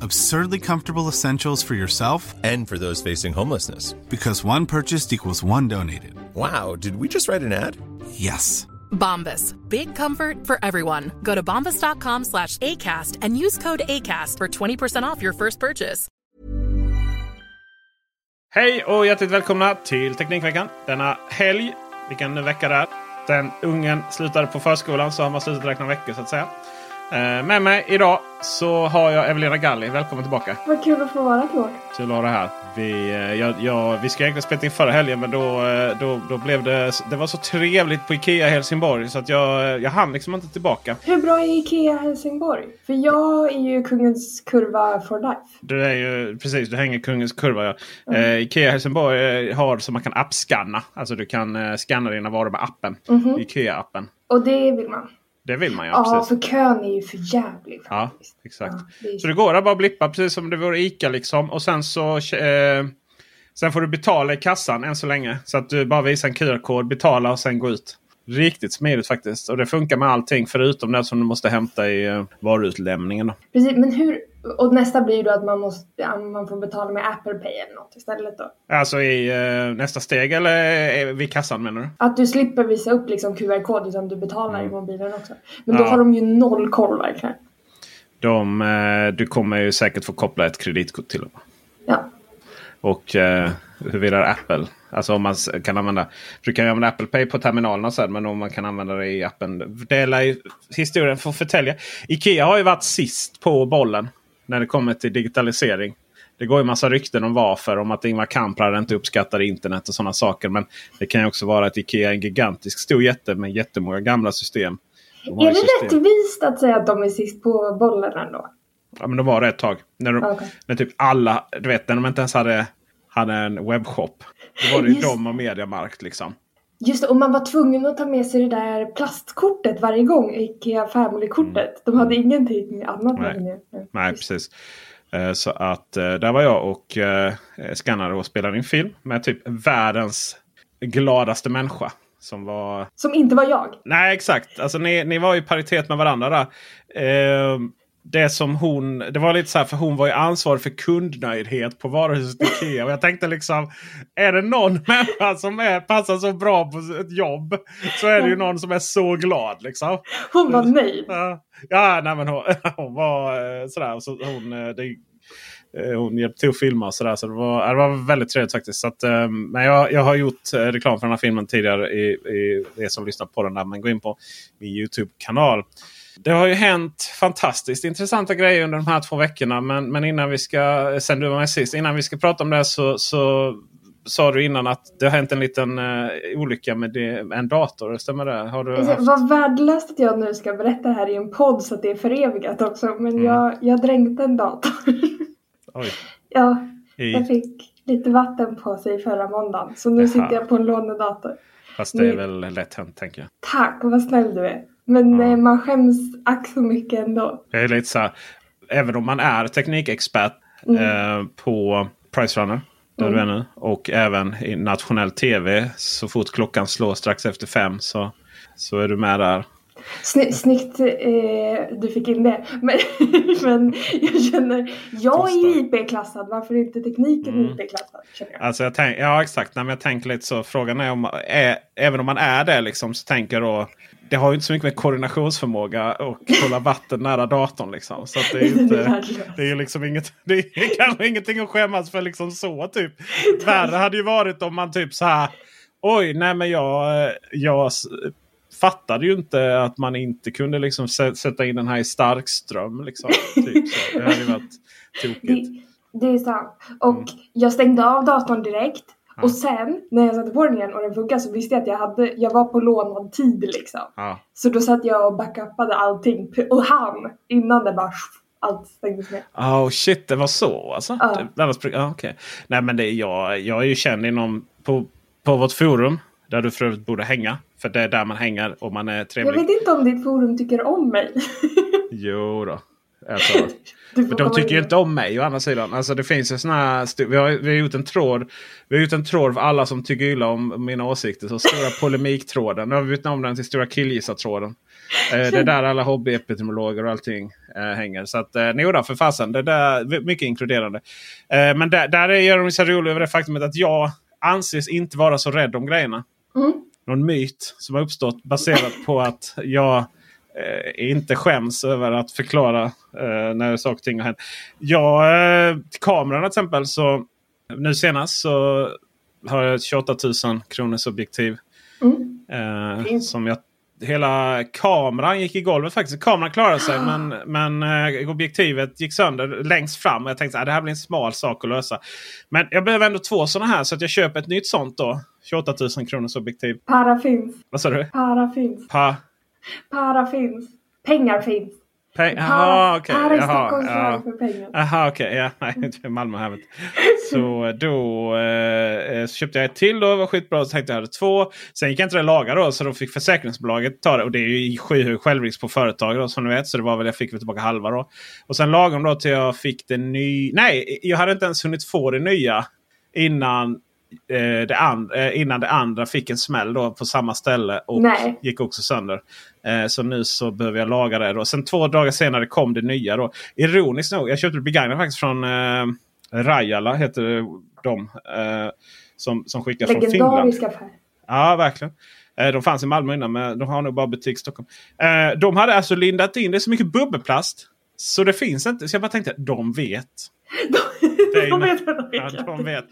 Absurdly comfortable essentials for yourself And for those facing homelessness. because one purchased equals one donated. Wow, did we just write an ad? Yes. Bombas. Big comfort for everyone. Go to bombas.com slash ACAST and use code ACAST for 20% off your first purchase. Hej och hjärtligt välkomna till Teknikveckan. Denna helg, vilken vecka det är. Den ungen slutade på förskolan så har man slutat räkna veckor så att säga. Eh, Med mig idag så har jag Evelina Galli. Välkommen tillbaka. Vad kul att få vara tillbaka. Kul att ha dig här. Vi, eh, jag, jag, vi ska egentligen spela in förra helgen men då, eh, då, då blev det... Det var så trevligt på Ikea Helsingborg så att jag, jag hann liksom inte tillbaka. Hur bra är Ikea Helsingborg? För jag är ju kungens kurva for life. Du är ju precis, du hänger kungens kurva. Ja. Eh, Ikea Helsingborg har så man kan appscanna. Alltså du kan scanna dina varor med appen. Ikea-appen. Och det vill man. Det vill man ja. Ja, precis. för kön är ju för jävlig. Ja, faktiskt. exakt. Ja, det Så det går att bara blippa precis som det vore ICA liksom. Och sen så eh, Sen får du betala i kassan än så länge. Så att du bara visar en QR-kod, betala och sen gå ut. Riktigt smidigt faktiskt. Och det funkar med allting förutom det som du måste hämta i eh, varuutlämningen. Då. Precis, men hur... Och nästa blir då att man, måste, ja, man får betala med Apple Pay eller något istället då. Alltså i eh, nästa steg eller eh, vid kassan menar du? Att du slipper visa upp liksom QR-kod utan du betalar i mobilen också. Men då Ja. har de ju noll koll verkligen. De, eh, du kommer ju säkert få koppla ett kreditkort till dem. Ja. Och eh, huruvida Apple, alltså om man kan använda, för du kan ju använda Apple Pay på terminalerna sen, men om man kan använda det i appen. Det ju historien få förtälja. Ikea har ju varit sist på bollen när det kommer till digitalisering. Det går ju massa rykten om varför. Om att Ingvar Kamprad inte uppskattar internet och sådana saker. Men det kan ju också vara att Ikea är en gigantisk stor jätte med jättemånga gamla system. De Är det system- rättvist att säga att de är sist på bollen ändå? Ja, men de var det ett tag. När, de, Okej. när typ alla, du vet när de inte ens hade, hade en webbshop. Då var det ju Just- de och Mediamarkt liksom. Just det, och man var tvungen att ta med sig det där plastkortet varje gång, Ikea Family-kortet. De hade ingenting annat Mm. Nej. med. Nej, precis. Eh, Så att eh, där var jag och eh, skannade och spelade in film med typ världens gladaste människa. Som var... Som inte var jag. Nej exakt. Alltså ni, ni var i paritet med varandra där. Det som hon... Det var lite så här för hon var ju ansvarig för kundnöjdhet på varuhuset Ikea. Och jag tänkte liksom. Är det någon människa som är, passar så bra på ett jobb. Så är det ju någon som är så glad liksom. Hon var nöjd. Ja, ja nej, men hon, hon var eh, sådär. Så hon, eh, det, eh, hon hjälpte till att filma och sådär. Så det var, det var väldigt trevligt faktiskt. Så att, eh, men jag, jag har gjort reklam för den här filmen tidigare i, i er som lyssnar på den. där. Men gå in på min YouTube-kanal. Det har ju hänt fantastiskt intressanta grejer under de här två veckorna. Men, men innan vi ska, sen du var med sist, innan vi ska prata om det så, så sa du innan att det har hänt en liten eh, olycka med det, en dator. Stämmer det? Har du Alltså, haft... Vad värdelöst att jag nu ska berätta det här i en podd så att det är förevigat också. Men Mm. jag, jag dränkte en dator. Oj. ja, I, jag fick lite vatten på sig förra måndagen. Så nu Jaha. sitter jag på en lånedator. Fast det är väl lätt hänt tänker jag. Tack, vad snäll du är. Men eh, man skäms ack så mycket ändå. Jag är lite så här, även om man är teknikexpert Mm. eh, på Pricerunner. Där du är nu. Och även i nationell tv. Så fort klockan slår strax efter fem så, så är du med där. Sny snyggt eh, du fick in det. Men, men jag känner, jag är ju IP-klassad. Varför är inte tekniken Mm. IP-klassad? Jag. Alltså jag tänk, ja exakt, Nej, men jag tänker lite så. Frågan är om, är, även om man är det liksom, så tänker jag då. Det har ju inte så mycket med koordinationsförmåga och hålla vatten nära datorn. Liksom. Så det är ju inte, det är liksom inget, det är kanske ingenting att skämmas för liksom så. Typ. Värre hade ju varit om man typ så här. Oj, nej men jag, jag s- fattade ju inte att man inte kunde liksom sä- sätta in den här i starkström. Liksom. Typ så. Det hade ju varit tokigt. Det, det är sant. Och Mm. jag stängde av datorn direkt. Och sen när jag satte på den igen och den funkade så visste jag att jag, hade, jag var på lånad tid liksom. Ja. Så då satt jag och backupade allting och han innan det bara allt stängdes ner. Oh shit, det var så alltså? Ja. Det, annars, ah, okay. Nej men det jag, jag är ju känd inom på, på vårt forum. Där du för övrigt borde hänga. För det är där man hänger om man är Jag trevlig. vet inte om ditt forum tycker om mig. Jo då. Alltså, de tycker ju in. inte om mig å andra sidan. Alltså det finns ju såna vi, har, vi har gjort en tråd. Vi har gjort en tråd för alla som tycker illa om mina åsikter. Så stora polemiktråden. Nu har vi bytt namn den till stora killgissartråden. Eh, det är där alla hobbyepidemiologer och allting eh, hänger. Så att eh, då, för fasen. Det där, mycket inkluderande. Eh, men där, där är jag så rolig över det faktumet att jag anses inte vara så rädd om grejerna. Mm. Någon myt som har uppstått baserat på att jag eh, inte skäms över att förklara eh, när saker och ting har hänt. Jag, eh, kameran till exempel så nu senast så har jag ett 28 000 kronors objektiv. Mm. Eh, som jag, hela kameran gick i golvet faktiskt. Kameran klarade sig men, men eh, objektivet gick sönder längst fram. Och jag tänkte att det här blir en smal sak att lösa. Men jag behöver ändå två sådana här så att jag köper ett nytt sånt då. 28 000 kronors objektiv. Para finns. Vad sa du? Para finns. Pa, Para finns. Pengar finns. Jaha, okej. para är Jaha, Stockholms ja. slang för pengar. Aha, okej. Ja, nej, Malmö här. Så då eh, så köpte jag ett till. Då, det var skitbra. Så tänkte jag hade två. Sen gick jag inte det laga då. Så då fick försäkringsbolaget ta det. Och det är ju skyhög självrisk på företag då, som du vet. Så det var väl jag fick väl tillbaka halva då. Och sen lagom då till jag fick det nya. Nej, jag hade inte ens hunnit få det nya. Innan, eh, det, and, eh, innan det andra fick en smäll då på samma ställe. Och Nej. gick också sönder. Eh, så nu så behöver jag laga det. Då. Sen två dagar senare kom det nya. Då. Ironiskt nog, jag köpte det begagnat faktiskt från eh, Rajala. Heter de. Eh, som, som skickar från Finland. Affär. Ja, verkligen. Eh, De fanns i Malmö innan men de har nog bara butik i Stockholm. De hade alltså lindat in det är så mycket bubbelplast. Så det finns inte. Så jag bara tänkte de vet. De ju- vet vad de Ja, de vet.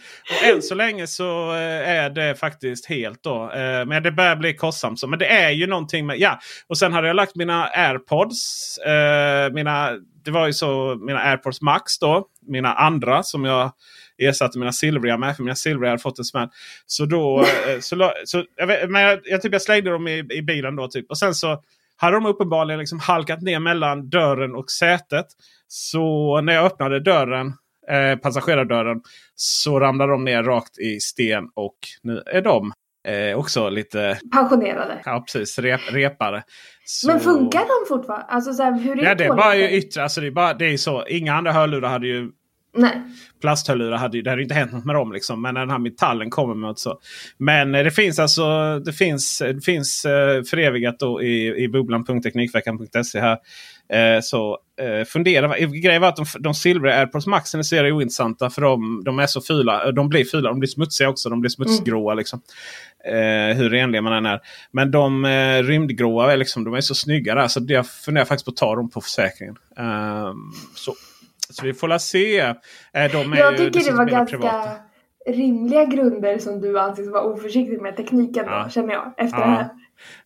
Och än så länge så eh, är det faktiskt helt då. Eh, Men det börjar bli kostsamt. Men det är ju någonting med... Ja, och sen hade jag lagt mina airpods. eh, Mina, det var ju så mina airpods max då. Mina andra som jag ersatte mina silvriga med. För mina silvriga hade fått en smäll. Så då... så, så, jag, vet, men jag, jag, typ, jag slängde dem i, i bilen då. Typ. Och sen så hade de uppenbarligen liksom halkat ner mellan dörren och sätet. Så när jag öppnade dörren, eh, passagerardörren, så ramlade de ner rakt i sten. Och nu är de eh, också lite Pensionerade. ja, precis, rep, repare. Så, Men funkar de fortfarande? Alltså så här, hur är Ja, det är bara ju yttre. Alltså, det, är bara, det är så. Inga andra hörlurar hade ju Nej. plasthörlurar hade ju, det hade ju inte hänt något med dem. Liksom. Men den här metallen kommer med så. Men eh, det finns alltså det finns, det finns eh, förevigat då i, i bubblan.teknikveckan.se här. Eh, så eh, fundera. Grejen var att de, de silvriga AirPods Maxen är så ointressanta för de, de är så fula. De blir fula, de blir smutsiga också. De blir smutsgråa. Liksom. Eh, hur renliga man än är. Men de eh, rymdgråa är, liksom, de är så snygga där. Så jag funderar faktiskt på att ta dem på försäkringen. Ehm, så, så vi får la se. Eh, de Jag tycker det var ganska privata. rimliga grunder som du anses vara oförsiktig med tekniken Ja. då, känner jag. Efter Ja. det här.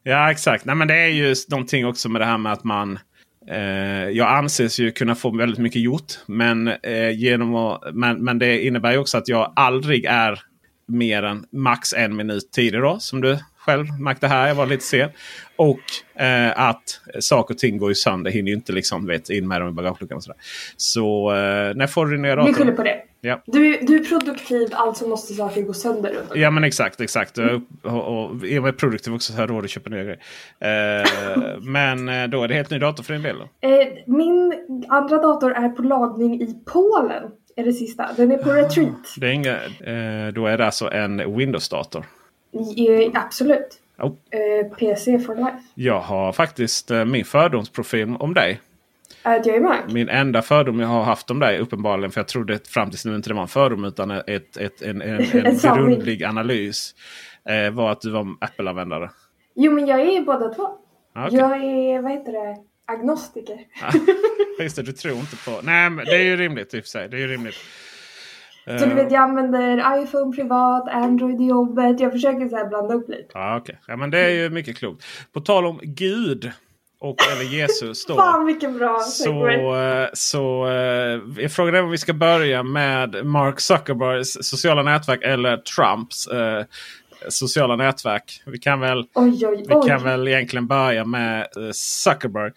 Ja exakt. Nej, men det är ju någonting också med det här med att man eh, jag anses ju kunna få väldigt mycket gjort. Men, eh, genom att, men, men det innebär ju också att jag aldrig är mer än max en minut tidigare. Då, som du själv märkte här. Jag var lite sen. Och eh, att saker och ting går ju sönder. Hinner ju inte liksom, vet, in med dem i bagageluckan. Och sådär. Så eh, när får du nya Vi dator? skyller på det. Ja. Du, du är produktiv, alltså måste saker gå sönder runt. Ja men exakt. exakt. Och, och, och är man produktiv också så har jag råd att köpa nya grejer. Eh, men eh, då är det helt ny dator för din del. Eh, min andra dator är på lagning i Polen. Är det sista. Den är på retreat. Det är inga, eh, då är det alltså en Windows-dator. Eh, absolut. Oh. Eh, PC for life. Jag har faktiskt eh, min fördomsprofil om dig. Att jag är Mac? Min enda fördom jag har haft om dig uppenbarligen. För jag trodde fram tills nu inte det var en fördom utan ett, ett, en, en, en, grundlig analys. Var att du var Apple-användare. Jo men jag är båda två. Ah, okej. Jag är, vad heter det, agnostiker. Just det, du tror inte på... Nej, men det är ju rimligt i och för sig. Det är ju rimligt. Så du Eh, vet jag använder iPhone privat, Android i jobbet. Jag försöker så här blanda upp lite. Ja, okej. ja, men det är ju mycket klokt. På tal om Gud och eller Jesus då. Fan vilken bra Så, eh, så eh, frågan är om vi ska börja med Mark Zuckerbergs sociala nätverk eller Trumps eh, sociala nätverk. Vi kan väl, Oj oj vi oj. kan väl egentligen börja med eh, Zuckerberg.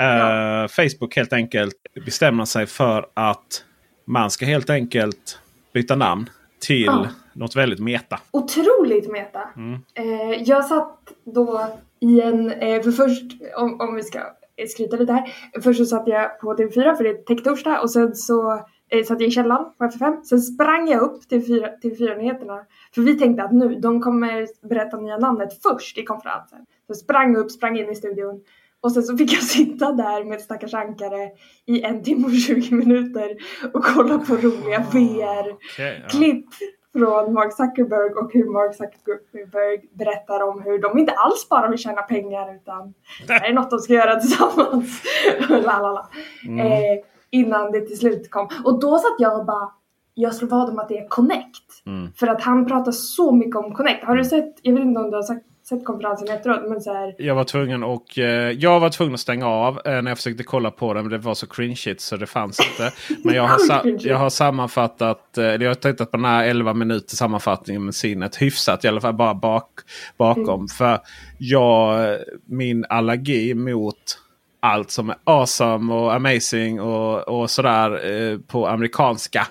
Eh, Ja. Facebook helt enkelt bestämmer sig för att man ska helt enkelt byta namn till Ja. något väldigt meta. Otroligt meta. Mm. Eh, jag satt då i en, eh, för först om, om vi ska skryta lite här. Först så satt jag på TV4 för det är tech-torsdag och sen så eh, satt jag i källaren på FFM. Sen sprang jag upp till TV4, TV4-nyheterna. För vi tänkte att nu, de kommer berätta nya namnet först i konferensen. Så sprang upp, sprang in i studion. Och sen så fick jag sitta där med ett stackars ankare i en timme och 20 minuter och kolla på roliga VR Okej, ja. klipp från Mark Zuckerberg och hur Mark Zuckerberg berättar om hur de inte alls bara vill tjäna pengar utan det här är något de ska göra tillsammans. Lalala. Mm. Eh, innan det till slut kom. Och då satt jag och bara, jag slår vad om att det är Connect. Mm. För att han pratar så mycket om Connect. Har du sett, jag vet inte om du har sagt, sett konferensen efteråt, men så här, Jag var tvungen och eh, jag var tvungen att stänga av eh, när jag försökte kolla på den. Men det var så cringeigt så det fanns inte. Men jag har, jag har sammanfattat. Eh, jag har tittat på den här 11 minuter sammanfattningen med sinnet. Hyfsat i alla fall bara bak, bakom. För jag, min allergi mot allt som är awesome och amazing och, och sådär eh, på amerikanska.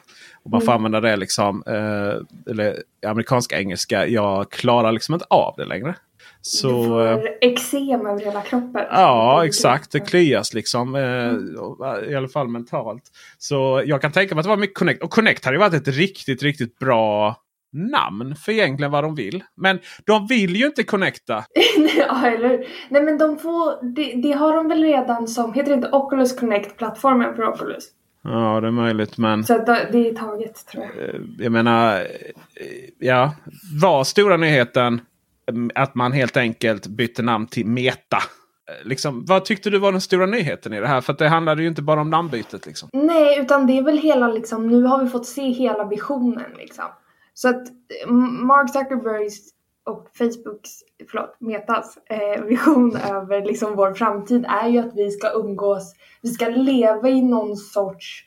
Och man får använda det liksom. Eh, eller amerikanska engelska. Jag klarar liksom inte av det längre. Så, du eh, får eksem över hela kroppen. Ja, exakt. Det klias liksom. Eh, I alla fall mentalt. Så jag kan tänka mig att det var mycket Connect. Och Connect hade ju varit ett riktigt, riktigt bra namn för egentligen vad de vill. Men de vill ju inte connecta. ja, eller? Nej men de får, det, det har de väl redan som, heter det inte Oculus Connect, plattformen för Oculus? Ja, det är möjligt. Men Så det är taget tror jag. eh, jag menar, eh, ja. Var stora nyheten mm, att man helt enkelt bytte namn till Meta? Eh, Liksom, vad tyckte du var den stora nyheten i det här? För det handlade ju inte bara om namnbytet. Liksom. Nej, utan det är väl hela liksom, nu har vi fått se hela visionen liksom. Så att Mark Zuckerbergs och Facebooks, förlåt, Metas eh, vision över liksom vår framtid är ju att vi ska umgås, vi ska leva i någon sorts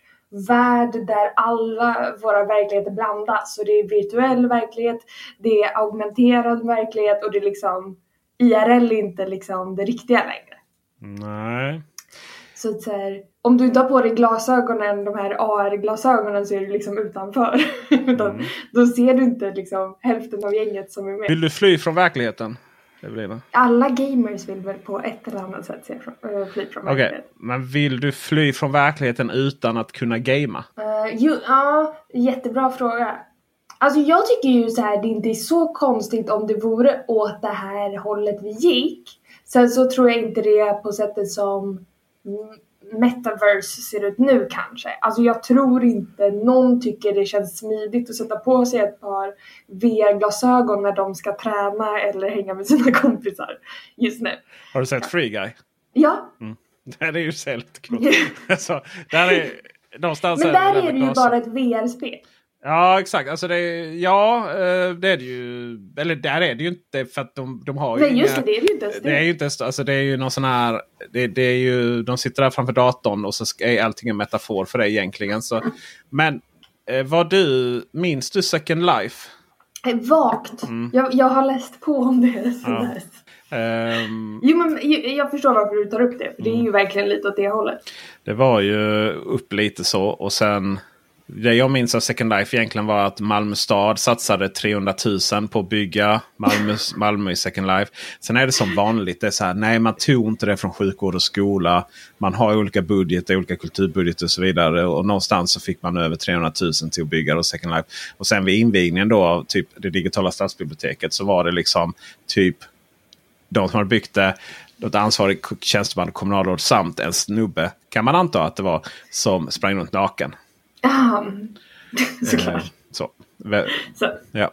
värld där alla våra verkligheter blandas. Så det är virtuell verklighet, det är augmenterad verklighet och det är liksom IRL inte liksom det riktiga längre. Nej. Så att så här, om du inte har på dig glasögonen, de här AR-glasögonen så är du liksom utanför. Utan Mm. Då ser du inte liksom hälften av gänget som är med. Vill du fly från verkligheten? Evelina? Alla gamers vill väl på ett eller annat sätt se från, äh, fly från Okej, verkligheten. men vill du fly från verkligheten utan att kunna gamea? Jo, ja, jättebra fråga. Alltså jag tycker ju så här, det inte är så konstigt om det vore åt det här hållet vi gick. Sen så tror jag inte det på sättet som metaverse ser ut nu kanske. Alltså jag tror inte någon tycker det känns smidigt att sätta på sig ett par VR-glasögon när de ska träna eller hänga med sina kompisar just nu. Har du sett Free Guy? Ja, Det är ju så lite coolt. alltså, där är, någonstans men där det är det ju med bara ett VR-spel. Ja exakt. Alltså det, ja eh, det är det ju. Eller där är det ju inte för att de, de har ju Nej just inga- det, det är det ju inte ens Det är ju inte ens- alltså det är ju någon sån här. Det, det är ju, de sitter där framför datorn och så är allting en metafor för det egentligen. Så, men eh, vad du, minns du Second Life? Eh, Vagt. Jag, jag har läst på om det sen Mm. Ja. dess. Ehm, Jo men jag, förstår varför du tar upp det. För det Mm. är ju verkligen lite åt det hållet. Det var ju upp lite så och sen det jag minns av Second Life egentligen var att Malmö stad satsade 300 000 på att bygga Malmö, Malmö i Second Life. Sen är det som vanligt. Det är så här, nej man tog inte det från sjukvård och skola. Man har olika budgetar, olika kulturbudgeter och så vidare. Och någonstans så fick man över 300 000 till att bygga då Second Life. Och sen vid invigningen då av typ det digitala stadsbiblioteket så var det liksom typ de som hade byggt det, något ansvarig tjänsteman, kommunalråd samt en snubbe kan man anta att det var som sprang runt naken. Ah, såklart. Eh, så. Så. Ja.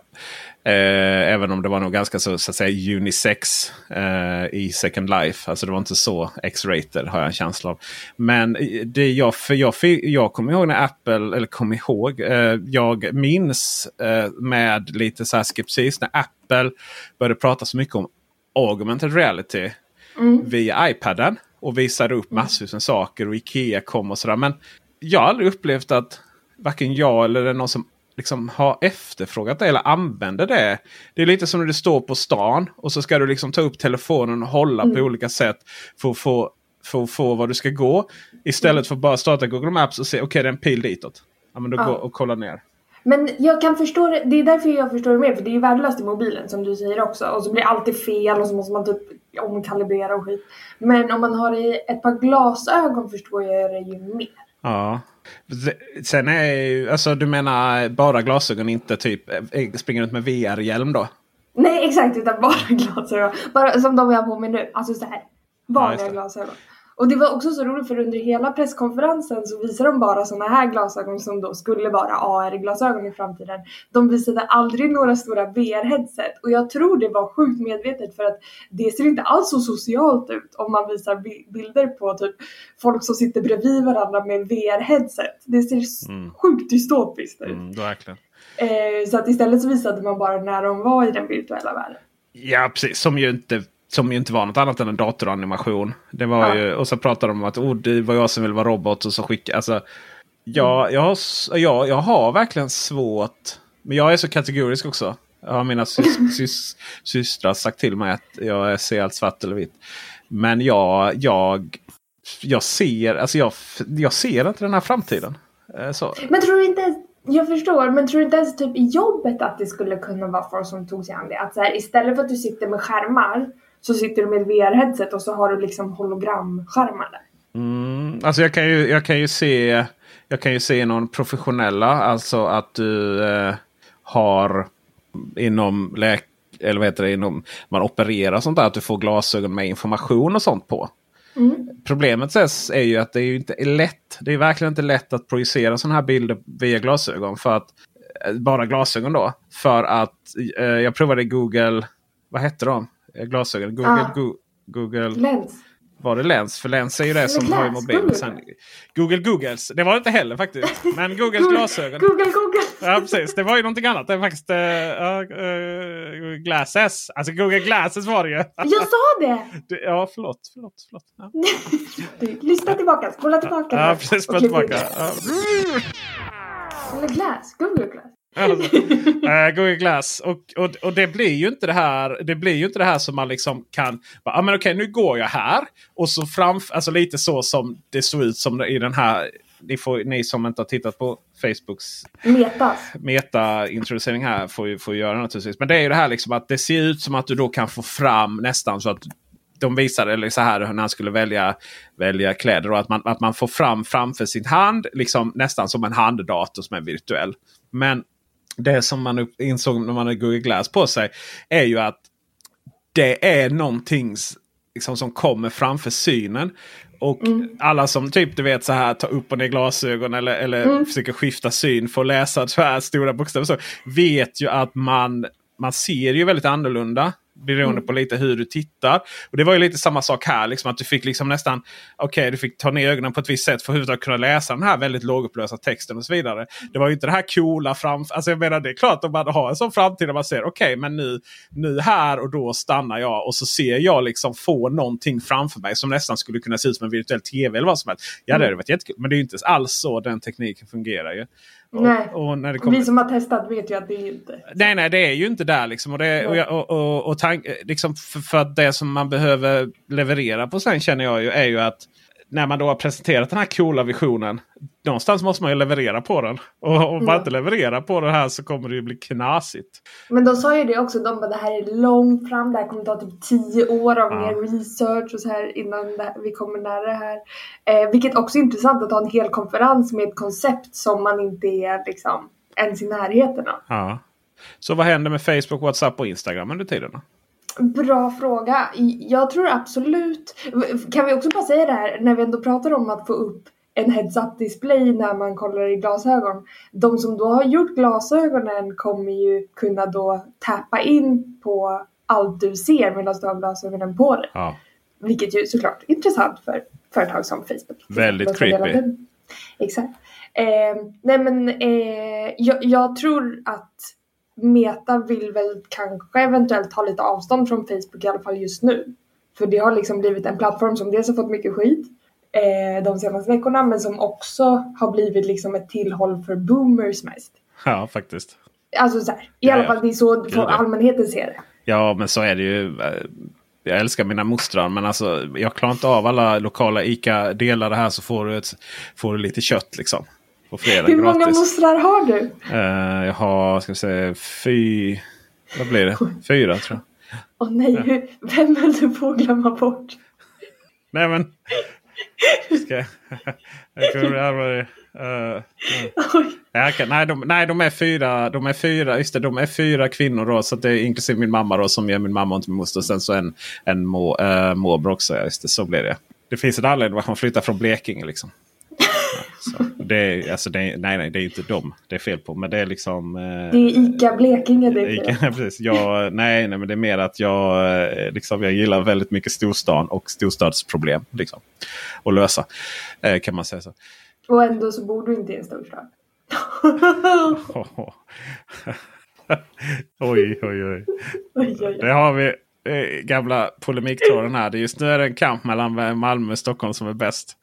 Eh, även om det var nog ganska så, så att säga unisex eh, i Second Life. Alltså det var inte så X-rated har jag en känsla av. Men det jag, för jag, för jag kommer ihåg när Apple, eller kom ihåg, eh, jag minns eh, med lite så här skepsis när Apple började prata så mycket om augmented reality via iPaden. Och visade upp massor med saker och Ikea kom och sådär. Men jag har aldrig upplevt att varken jag eller någon som liksom har efterfrågat det eller använder det. Det är lite som när du står på stan och så ska du liksom ta upp telefonen och hålla på olika sätt för att få, för att få var du ska gå. Istället för att bara starta Google Maps och se okej det är en pil ditåt. Ja, men då Ja. gå och kolla ner. Men jag kan förstå det, det är därför jag förstår det mer för det är ju värdelöst i mobilen som du säger också och så blir alltid fel och så måste man typ omkalibrera och skit. Men om man har i ett par glasögon förstår jag det ju mer. Ja. Sen är ju, alltså du menar bara glasögon inte typ eh, springer runt med VR-hjälm då? Nej exakt utan bara glasögon. Bara som de jag har på mig nu. Alltså så här. Vanliga det. glasögon. Och det var också så roligt för under hela presskonferensen så visade de bara såna här glasögon som då skulle vara AR-glasögon i framtiden. De visade aldrig några stora VR-headset och jag tror det var sjukt medvetet för att det ser inte alls så socialt ut om man visar bi- bilder på typ folk som sitter bredvid varandra med VR-headset. Det ser s- sjukt dystopiskt ut. Mm, verkligen. Eh, så att istället så visade man bara när de var i den virtuella världen. Ja, precis. Som ju inte, som ju inte var något annat än en datoranimation. Det var Ja. ju, och så pratade de om att oh, det var jag som ville vara robot. och så skicka, alltså, ja, jag, har, s- ja, jag har verkligen svårt. Men jag är så kategorisk också. Jag har mina sys, sys, systrar sagt till mig att jag ser allt svart eller vitt. Men jag, jag, jag, ser, alltså jag, jag ser inte den här framtiden. Eh, Så. Men tror du inte jag förstår, men tror du inte ens typ i jobbet att det skulle kunna vara folk som tog sig an det? Att så här, istället för att du sitter med skärmar så sitter du med VR-headset och så har du liksom hologramskärmar där. Mm, alltså jag kan ju, jag kan ju se jag kan ju se någon professionella. Alltså att du eh, har inom läk eller vad heter det, inom man opererar sånt där. Att du får glasögon med information och sånt på. Problemet ses är ju att det är inte lätt. Det är verkligen inte lätt att projicera sådana här bilder via glasögon. För att, eh, bara glasögon då. För att eh, jag provade Google. Vad hette de? Glasögon. Google, Ah. Go- Google. Lens. Var det Lens? För Lens är ju det som Glass, har i mobilen. Google. Sen, Google Googles. Det var det inte heller faktiskt. Men Googles glasögon. Google, Google! Ja precis. Det var ju någonting annat. Det är faktiskt uh, uh, Glasses. Alltså Google Glasses var det ju. Jag sa det! Det- Ja förlåt. förlåt, förlåt. Ja, Du, lyssna tillbaka, spola tillbaka. ja här precis. Spola tillbaka. Ja. Eller glass, Google glass. Alltså, eh, Google Glass. Och, och, och det blir ju inte det här. Det blir ju inte det här som man liksom kan. Ja men okej nu går jag här. Och så framför. Alltså lite så som det såg ut som i den här. Ni, får, ni som inte har tittat på Facebooks meta-introducering här får ju, får göra naturligtvis. Men det är ju det här liksom att det ser ut som att du då kan få fram nästan så att de visade eller så här när han skulle välja, välja kläder. Och att, man, att man får fram framför sin hand liksom nästan som en handdator som är virtuell. Men det som man insåg när man hade Google Glass på sig är ju att det är någonting liksom, som kommer framför synen. Och alla som typ du vet så här tar upp och ner glasögon eller, eller försöker skifta syn för att läsa så här stora bokstäver. Så vet ju att man, man ser ju väldigt annorlunda. Beroende på lite hur du tittar. Och Det var ju lite samma sak här. Liksom, att du fick liksom nästan Okej, du fick ta ner ögonen på ett visst sätt för att kunna läsa den här väldigt lågupplösa texten och så vidare. Det var ju inte det här coola framför. Alltså jag menar det är klart om man har en sån framtid där man ser okej men nu, nu här och då stannar jag och så ser jag liksom få någonting framför mig som nästan skulle kunna se ut som en virtuell tv eller vad som helst. Ja det hade varit jättekul. Men det är ju inte alls så den tekniken fungerar ju. Nej. Och, och kommer... Vi som har testat vet ju att det är inte. Nej, nej, det är ju inte där. Liksom. Och, det, och, jag- och, och, och tank, liksom för, för att det som man behöver leverera på sen känner jag ju är ju att när man då har presenterat den här coola visionen. Någonstans måste man ju leverera på den. Och om man Ja. inte levererar på det här så kommer det ju bli knasigt. Men de sa ju det också, de bara det här är långt fram, det här kommer ta typ 10 år av Ja. mer research och så här innan vi kommer nära det här. Eh, vilket också är intressant att ha en hel konferens med ett koncept som man inte är liksom ens i närheten av. Ja. Så vad händer med Facebook, WhatsApp och Instagram under tiden? då? Bra fråga. Jag tror absolut... Kan vi också bara säga det här när vi ändå pratar om att få upp en heads-up display när man kollar i glasögon. De som då har gjort glasögonen kommer ju kunna då tappa in på allt du ser medan du har glasögonen på dig. Ja. Vilket ju såklart är intressant för företag som Facebook. Väldigt creepy. Exakt. Eh, nej men eh, jag, jag, tror att Meta vill väl kanske eventuellt ta lite avstånd från Facebook i alla fall just nu. För det har liksom blivit en plattform som dels har fått mycket skit eh, de senaste veckorna men som också har blivit liksom ett tillhåll för boomers mest. Ja, faktiskt. Alltså så här, i ja, alla fall det är så allmänheten ser det. Ja, men så är det ju. Jag älskar mina mostrar men alltså jag klarar inte av alla lokala ICA delar det här så får du, ett, får du lite kött liksom. På fredag, Hur många mostrar har du? Uh, jag har, ska vi säga, fy... Vad blir det? Fyra tror jag. Åh oh, nej, ja. vem höll du på att glömma bort? Nej men... Ska jag... jag Uh, uh. nej, de, nej, de är fyra. De är fyra, just det, de är fyra kvinnor då. Så det är inklusive min mamma då som är min mamma och inte min moster. Sen så en, en må, uh, morbror också. Just det, så blir det. Det finns en anledning varför man flyttar från Blekinge. Liksom. Så det alltså det är, nej, nej, det är inte dem det är fel på. Men det är liksom... Eh, det är ICA Blekinge det är Ica, precis. Jag, nej, nej, men det är mer att jag, eh, liksom, jag gillar väldigt mycket storstan och storstadsproblem. Liksom, att lösa. Eh, kan man säga så. Och ändå så bor du inte i en storstad. oj, oj, oj. oj, oj. Det har vi eh, gamla polemiktråden här. Just nu är det en kamp mellan Malmö och Stockholm som är bäst.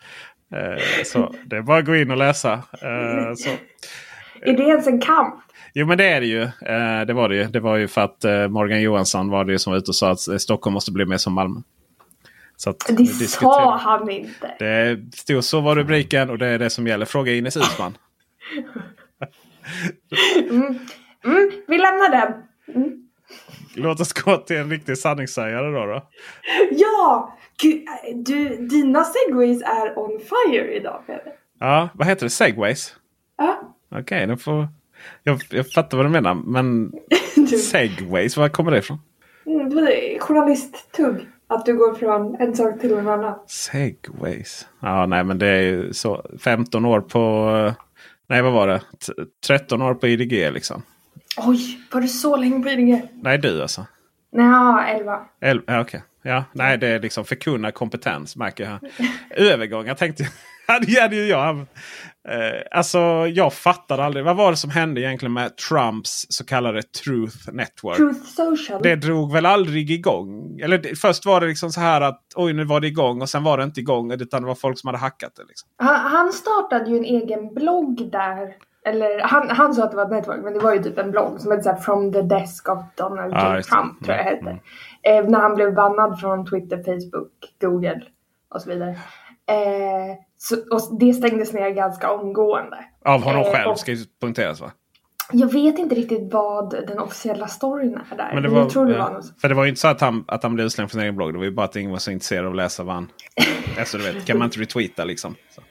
Eh, så det är bara att gå in och läsa. Eh, så. Är det ens en kamp? Jo men det är det ju. Eh, det var det ju. Det var ju för att Morgan Johansson var det som var ute och sa att Stockholm måste bli mer som Malmö. Så det sa han inte. Det stod så var rubriken och det är det som gäller. Fråga Ines Uusmann. mm. Mm, vi lämnar den. Mm. Låt oss gå till en riktig sanningssägare då. då. Ja! du, dina segways är on fire idag Peder. Ja, vad heter det? Segways? Ja. Okej, okay, får... Jag, jag fattar vad du menar. Men segways, var kommer det ifrån? Mm, journalisttugg. Att du går från en sak till en annan. Segways. Ja, nej men det är ju så. 15 år på... Nej, vad var det? 13 år på IDG liksom. Oj, var du så länge på IDG? Nej, du alltså. Nej, 11. 11 ja, okej. Ja, nej, det är liksom förkunna kompetens märker jag. Övergång. Jag tänkte, det hade ju jag. Eh, alltså jag fattade aldrig. Vad var det som hände egentligen med Trumps så kallade Truth Network? Truth Social. Det drog väl aldrig igång? Eller först var det liksom så här att oj nu var det igång och sen var det inte igång. Utan det var folk som hade hackat det. Liksom. Han, han startade ju en egen blogg där. Eller han, han sa att det var ett nätverk men det var ju typ en blogg som hette From the Desk of Donald J. Ah, Trump tror jag det hette. Mm. Eh, när han blev bannad från Twitter, Facebook, Google och så vidare. Eh, så, och det stängdes ner ganska omgående. Av honom eh, själv och, ska ju poängteras va? Jag vet inte riktigt vad den officiella storyn är där. Men det var, jag tror det var något. För det var ju inte så att han, att han blev utslängd från sin egen blogg. Det var ju bara att ingen var så intresserad av att läsa vad han... alltså du vet, kan man inte retweeta liksom. Så.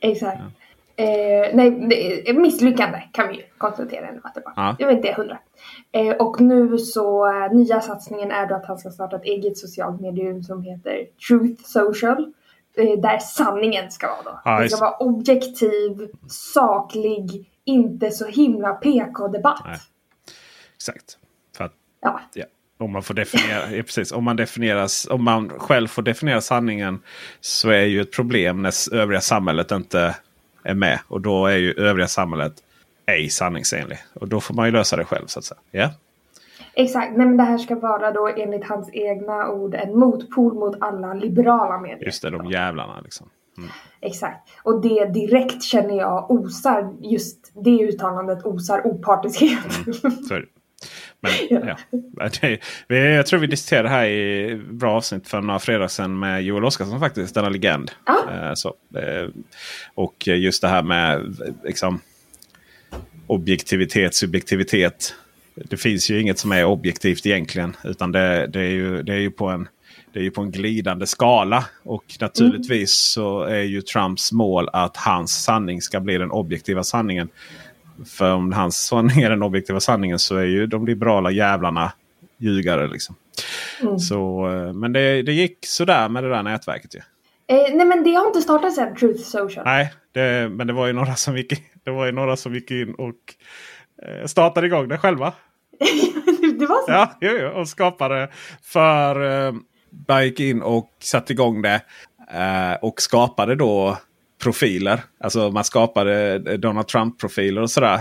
Exakt. Ja. Eh, nej, misslyckande kan vi ju konstatera ändå att det var. Ja. Jag vet inte hundra. Eh, och nu så, eh, nya satsningen är då att han ska starta ett eget socialt medium som heter Truth Social. Eh, där sanningen ska vara då. Ja, det ska vara objektiv, saklig, inte så himla PK-debatt. Exakt. För att, ja. ja. Om man, får definiera, precis, om, man definieras, om man själv får definiera sanningen så är ju ett problem när övriga samhället inte är med. Och då är ju övriga samhället ej sanningsenlig. Och då får man ju lösa det själv så att säga. Ja. Exakt, Nej, men det här ska vara då enligt hans egna ord en motpol mot alla liberala medier. Just det, de jävlarna liksom. Mm. Exakt. Och det direkt känner jag osar, just det uttalandet osar opartiskhet. Mm. Men, ja. ja. jag tror vi diskuterade det här i bra avsnitt för några fredagar sedan med Joel Oscarsson faktiskt. Denna legend. Ah. Så, eh, och just det här med liksom, objektivitet, subjektivitet. Det finns ju inget som är objektivt egentligen. Utan det, det, är, ju, det är ju på en det är ju på en glidande skala. Och naturligtvis mm. så är ju Trumps mål att hans sanning ska bli den objektiva sanningen. För om hans sanning är den objektiva sanningen så är ju de liberala jävlarna ljugare. Liksom. Mm. Så, eh, men det, det gick sådär med det där nätverket ju. Eh, nej men det har inte startat sen, Truth Social. Nej, det, men det var ju några som gick in, det var ju några som gick in och eh, startade igång det själva. det var så? Ja, jo, jo, och skapade för... Eh, bara gick in och satte igång det. Eh, och skapade då profiler. Alltså man skapade eh, Donald Trump-profiler och sådär.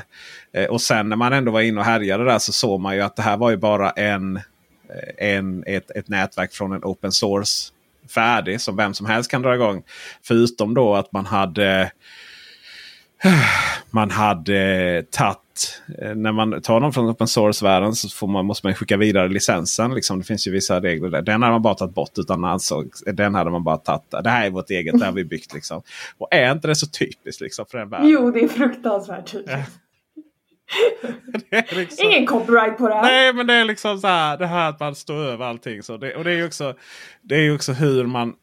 Eh, och sen när man ändå var inne och härjade där så såg man ju att det här var ju bara en, eh, en, ett, ett nätverk från en open source färdig som vem som helst kan dra igång. Förutom då att man hade man hade tagit, när man tar dem från open source-världen så får man, måste man skicka vidare licensen. Liksom, det finns ju vissa regler där. Den hade man bara tagit bort. Utan alltså, den hade man bara tagit. Det här är vårt eget, det har vi byggt. Liksom. Och är inte det så typiskt liksom, för den världen? Jo, det är fruktansvärt typiskt. liksom, Ingen copyright på det här. Nej, men det är liksom så här, det här att man står över allting. Så det, och det är ju också, det är också hur man...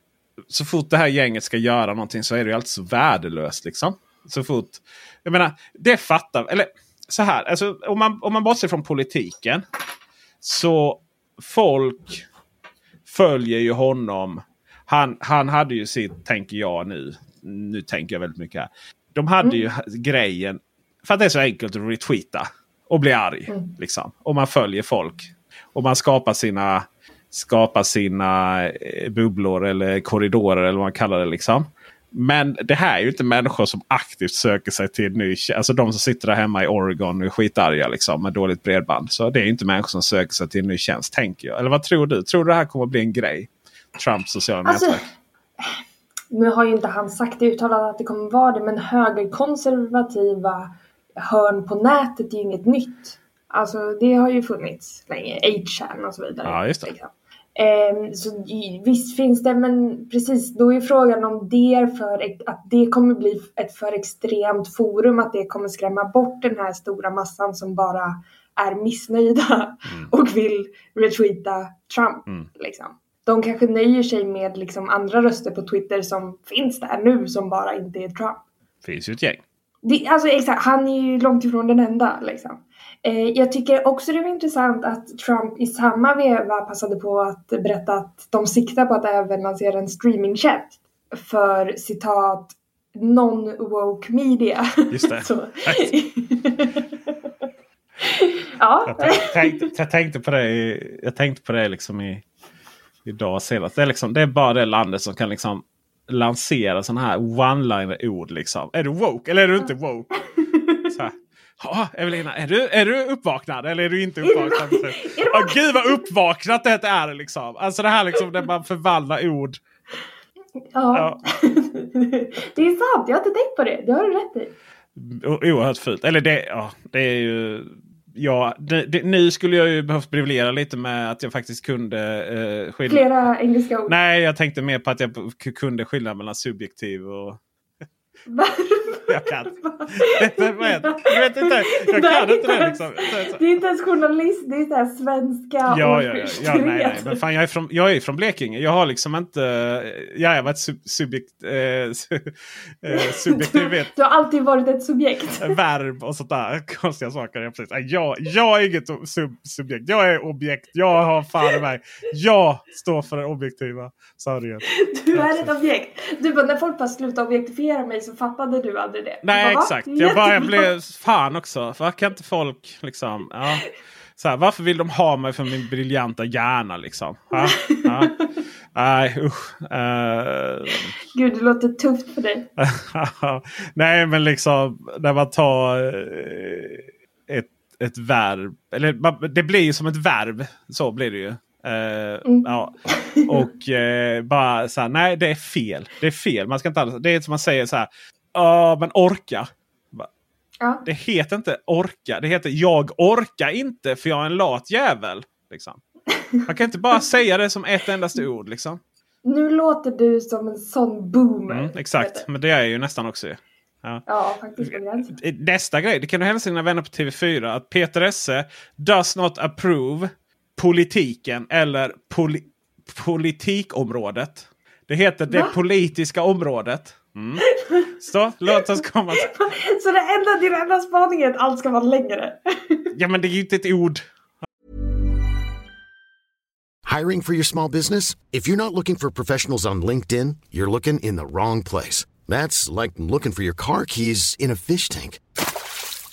Så fort det här gänget ska göra någonting så är det ju alltid så värdelöst. Liksom. Så fort... Jag menar, det fattar... Eller så här, alltså, om, man, om man bortser från politiken. Så folk följer ju honom. Han, han hade ju sitt, tänker jag nu. Nu tänker jag väldigt mycket här. De hade ju grejen. För att det är så enkelt att retweeta. Och bli arg. Mm. Liksom. Och man följer folk. Och man skapar sina, skapar sina eh, bubblor eller korridorer eller vad man kallar det. liksom. Men det här är ju inte människor som aktivt söker sig till ny Alltså de som sitter där hemma i Oregon och är skitarga liksom, med dåligt bredband. Så det är inte människor som söker sig till en ny tjänst tänker jag. Eller vad tror du? Tror du det här kommer att bli en grej? Trumps sociala Alltså, nätverk. nu har ju inte han sagt det uttalat att det kommer vara det, men högerkonservativa hörn på nätet är ju inget nytt. Alltså det har ju funnits länge, 8chan och så vidare. Ja, just det. Liksom. Ehm, så visst finns det, men precis då är frågan om det är för, att det kommer bli ett för extremt forum, att det kommer skrämma bort den här stora massan som bara är missnöjda och vill retweeta Trump. Mm. Liksom. De kanske nöjer sig med liksom andra röster på Twitter som finns där nu som bara inte är Trump. finns ju ett gäng. Det, alltså exakt, han är ju långt ifrån den enda liksom. Eh, jag tycker också det var intressant att Trump i samma veva passade på att berätta att de siktar på att även lansera en streamingtjänst för citat non-woke media. Just det. Ja. Jag tänkte, tänkte, jag tänkte på det, i- jag tänkte på det liksom i, idag senast. Det är, liksom, det är bara det landet som kan liksom lansera sådana här one-liner ord. Liksom. Är du woke eller är du inte woke? Ja, Evelina, är du, är du uppvaknad eller är du inte uppvaknad? Ja, gud vad uppvaknat det är liksom. Alltså det här liksom där man förvandlar ord. ja. det är sant, jag har inte tänkt på det. Det har du rätt i. O- Oerhört fult. Eller det, ja, det är ju... Ja, det, det, nu skulle jag ju behövt briljera lite med att jag faktiskt kunde eh, skilja... Flera engelska ord. Nej, jag tänkte mer på att jag kunde skilja mellan subjektiv och... Jag kan inte. Det? Jag vet inte. Jag Nej, kan inte det ens- liksom. Det är inte ens journalist, det är så här svenska Ja, ja, ja, ja nej, nej. Men fan, jag är från, jag är från Blekinge. Jag har liksom inte... Ja, jag var ett sub, subjekt, eh, su- eh, subjektiv vet, Du har alltid varit ett subjekt. verb och sånt där konstiga saker. Jag, precis. Jag, jag är inget sub, subjekt. Jag är objekt. Jag har fan mig. Jag står för den objektiva sanningen. Du är ett objekt. Du bara, när folk bara slutade objektifiera mig så fattade du aldrig det. Nej, bara, exakt. Jag bara jag blev fan också. Varför kan inte folk liksom... Ja. Så här, varför vill de ha mig för min briljanta hjärna liksom? Ja, ja. Nej usch. Eh, Gud, det låter tufft för dig. Nej men liksom när man tar eh, ett, ett verb. Eller det blir ju som ett verb. Så blir det ju. Eh, ja. Och eh, bara så här, nej det är fel. Det är fel. Man ska inte alls, det är som man säger så här. Ja men orka. Ja. Det heter inte orka. Det heter jag orkar inte för jag är en lat jävel. Liksom. Man kan inte bara säga det som ett endaste ord. Liksom. Nu låter du som en sån boomer. Mm, exakt, men det är ju nästan också. Ja. Ja, faktiskt. Nästa grej, det kan du hälsa dina vänner på TV4. Att Peter Esse does not approve politiken eller poli politikområdet. Det heter det Va? politiska området. Mm. Så, låt oss komma. Så det enda, din enda spaning är att allt ska vara längre. Ja men det är ju inte ett ord. Hiring for your small business? If you're not looking for professionals on LinkedIn, you're looking in the wrong place. That's like looking for your car keys in a fish tank.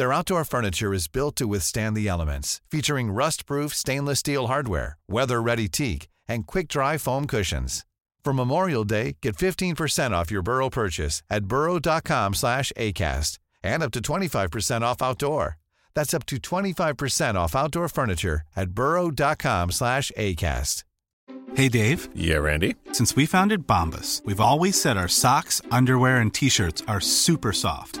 Their outdoor furniture is built to withstand the elements, featuring rust-proof stainless steel hardware, weather-ready teak, and quick-dry foam cushions. For Memorial Day, get 15% off your Burrow purchase at burrow.com slash ACAST and up to 25% off outdoor. That's up to 25% off outdoor furniture at burrow.com slash ACAST. Hey, Dave. Yeah, Randy. Since we founded Bombus, we've always said our socks, underwear, and t shirts are super soft.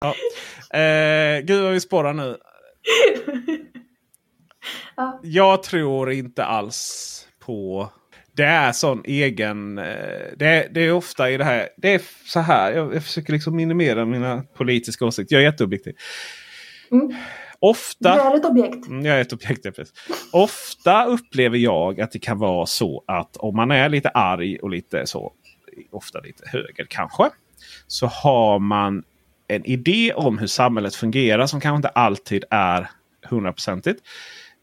Ja. Eh, gud vad vi spårar nu. Ja. Jag tror inte alls på... Det är sån egen... eh, Det är, det är ofta i det här... Det är så här. Jag, jag försöker liksom minimera mina politiska åsikter. Jag är jätteobjektiv. Mm. Ofta... Du är ett objekt. Mm, Jag är ett objekt. ja. Ofta upplever jag att det kan vara så att om man är lite arg och lite så, ofta lite höger kanske, så har man en idé om hur samhället fungerar som kanske inte alltid är hundraprocentigt.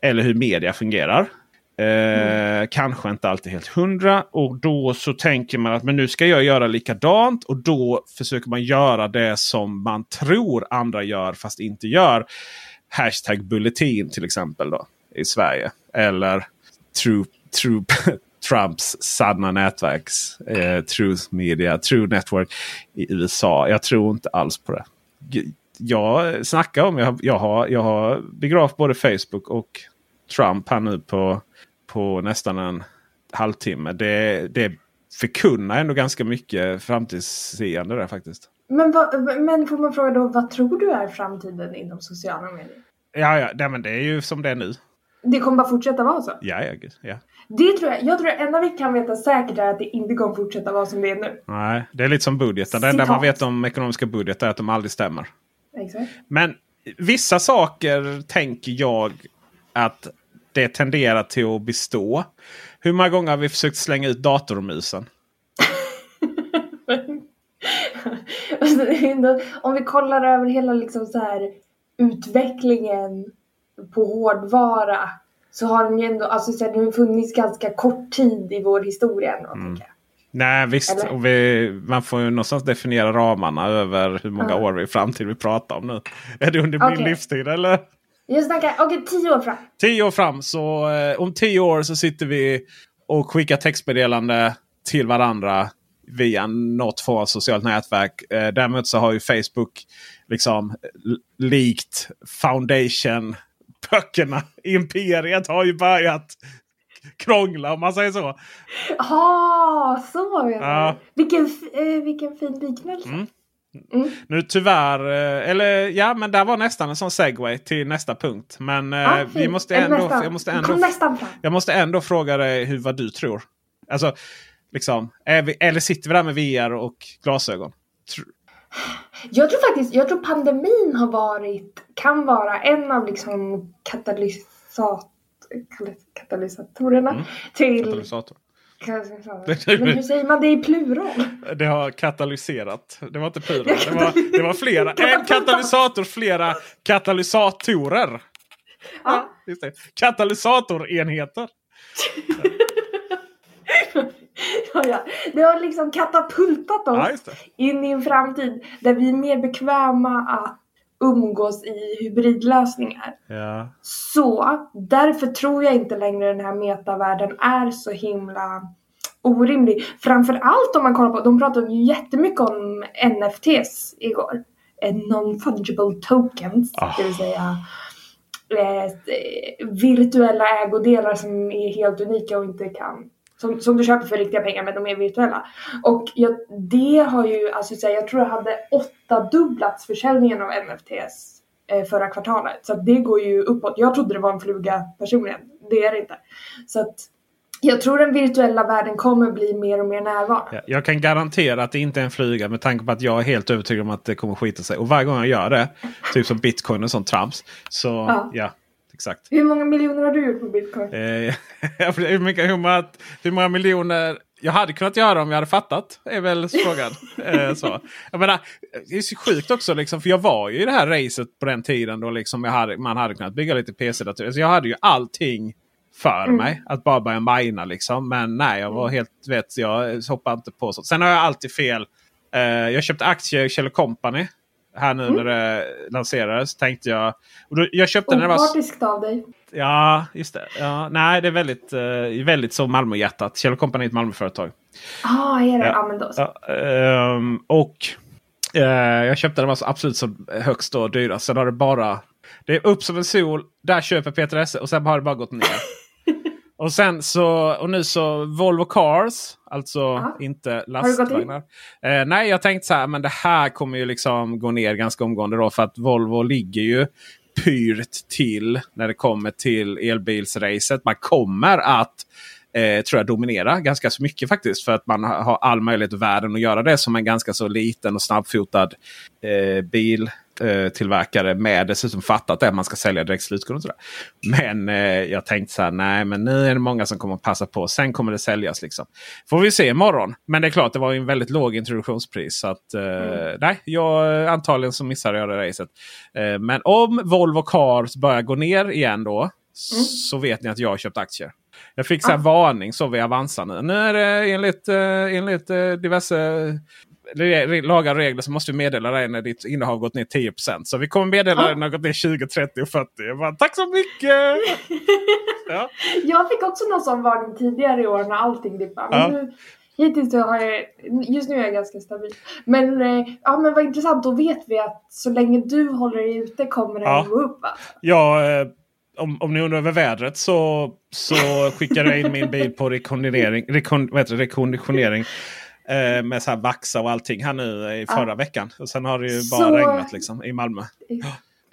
Eller hur media fungerar. Eh, Kanske inte alltid helt hundra. Och då så tänker man att men nu ska jag göra likadant. Och då försöker man göra det som man tror andra gör fast inte gör. Hashtag bulletin till exempel då i Sverige. Eller True, true, Trumps sanna nätverks eh, Truth Media, True Network i USA. Jag tror inte alls på det. Jag snackar om, jag, har- jag, har, jag har begravt både Facebook och Trump här nu på, på nästan en halvtimme. Det, det förkunnar ändå ganska mycket framtidsseende där faktiskt. Men, vad, men får man fråga då, vad tror du är framtiden inom sociala medier? Ja, ja, nej, men det är ju som det är nu. Det kommer bara fortsätta vara så? Ja, ja, gud, ja. Det tror jag. Jag tror det enda vi kan veta säkert är att det inte kommer fortsätta vara som det är nu. Nej, det är lite som budgeten. Det enda man vet om ekonomiska budgetar är att de aldrig stämmer. Exakt. Men vissa saker tänker jag att det tenderar till att bestå. Hur många gånger har vi försökt slänga ut datormusen? Alltså, Om vi kollar över hela liksom så här utvecklingen på hårdvara så har den ju ändå, alltså så här, har funnits ganska kort tid i vår historia ändå, Mm. Nej visst, Eller? och vi, man får ju någonstans definiera ramarna över hur många Ja. år i framtid vi pratar om nu. Är det under min Okej. livstid eller? Jag snackar, okej tio år fram. Tio år fram, så eh, om tio år så sitter vi och skickar textmeddelande till varandra via något form av socialt nätverk. Eh, däremot så har ju Facebook liksom likt Foundation-böckerna. Imperiet har ju börjat krångla om man säger så. Ah, så menar Ja. Vilken, eh, vilken fin liknelse. Mm. Nu tyvärr, eh, eller ja men där var nästan en sån segway till nästa punkt. Men eh, Ah, vi måste ändå, nästan. jag, måste ändå, jag måste ändå fråga dig hur, vad du tror. Alltså, liksom, är vi, eller sitter vi där med VR och glasögon? Jag tror faktiskt, jag tror pandemin har varit, kan vara en av liksom katalysat, katalysatorerna Mm. till, Katalysator. Men hur säger man det i plural? Det har katalyserat. Det var inte plural. Det var, det var flera. En katalysator, flera katalysatorer. Ja. Katalysatorenheter. Ja, ja. Det har liksom katapultat Ja, oss det. in i en framtid där vi är mer bekväma att umgås i hybridlösningar. Ja. Så därför tror jag inte längre den här metavärlden är så himla orimlig. Framförallt om man kollar på, de pratade ju jättemycket om NFTs igår. Eh, Non-fungible tokens, Ah. det vill säga eh, virtuella ägodelar som är helt unika och inte kan som, som du köper för riktiga pengar men de är virtuella. Och jag, det har ju, alltså så här, jag tror det hade åttadubblats försäljningen av NFTs eh, förra kvartalet. Så att det går ju uppåt. Jag trodde det var en fluga personligen. Det är det inte. Så att jag tror den virtuella världen kommer bli mer och mer närvarande. Ja, Jag kan garantera att det inte är en flyga med tanke på att jag är helt övertygad om att det kommer skita sig. Och varje gång jag gör det, typ som bitcoin och sånt trams. Så ja, Ja. Exakt. Hur många miljoner har du gjort på bitcoin? Eh, hur, mycket, hur, många, hur många miljoner jag hade kunnat göra om jag hade fattat. Är väl frågan. eh, så. Jag menar, det är så sjukt också. Liksom, för jag var ju i det här racet på den tiden då liksom jag hade, man hade kunnat bygga lite PC-datorer. Så jag hade ju allting för Mm. mig. Att bara börja mina liksom. Men nej, jag var helt vet, jag hoppade inte på sånt. Sen har jag alltid fel. Eh, jag köpte aktier i Kjell Company. Här nu Mm. när det lanserades. Tänkte jag. Och då, jag köpte när det var Opartiskt av dig. Ja, just det. Ja, nej, det är väldigt, eh, väldigt så Malmöhjärtat. Kjell Company är ett Malmöföretag. Ah, är det? Ja. Ja, men då så. Ja, ehm, och eh, jag köpte den var så absolut så högst och dyrast. Sen har det bara... Det är upp som en sol. Där köper Peter Esse och sen har det bara gått ner. och sen så och nu så Volvo Cars. Alltså Ja. inte lastvagnar. Eh, nej, jag tänkte så här. Men det här kommer ju liksom gå ner ganska omgående då. För att Volvo ligger ju pyrt till när det kommer till elbilsracet. Man kommer att eh, tror jag dominera ganska så mycket faktiskt. För att man har all möjlighet i världen att göra det som en ganska så liten och snabbfotad eh, bil tillverkare med dessutom fattat det man ska sälja direkt slutkund. och sådär. Men eh, jag tänkte så här, nej men nu är det många som kommer att passa på. Sen kommer det säljas liksom. Får vi se imorgon. Men det är klart, det var en väldigt låg introduktionspris. Så att, eh, nej, jag, antagligen så missade jag det racet. Eh, men om Volvo Cars börjar gå ner igen då. Så vet ni att jag har köpt aktier. Jag fick så här varning så vid Avanza nu. Nu är det enligt, eh, enligt eh, diverse lagar och regler så måste vi meddela dig när ditt innehav gått ner 10 Så vi kommer meddela dig när det gått ner 20, 30 och 40. Jag bara, Tack så mycket! ja. Jag fick också någon sån varning tidigare i år när allting dippade. Ja. nu, hittills så har jag, just nu är jag ganska stabil. Men, eh, ja, men vad intressant, då vet vi att så länge du håller dig ute kommer det Ja. gå upp. Alltså. Ja, eh, om, om ni undrar över vädret så, så skickade jag in min bil på rekonditionering, rekon, vad heter det, rekonditionering eh, med så här vaxa och allting här nu i förra veckan. Och sen har det ju bara Så- regnat liksom i Malmö.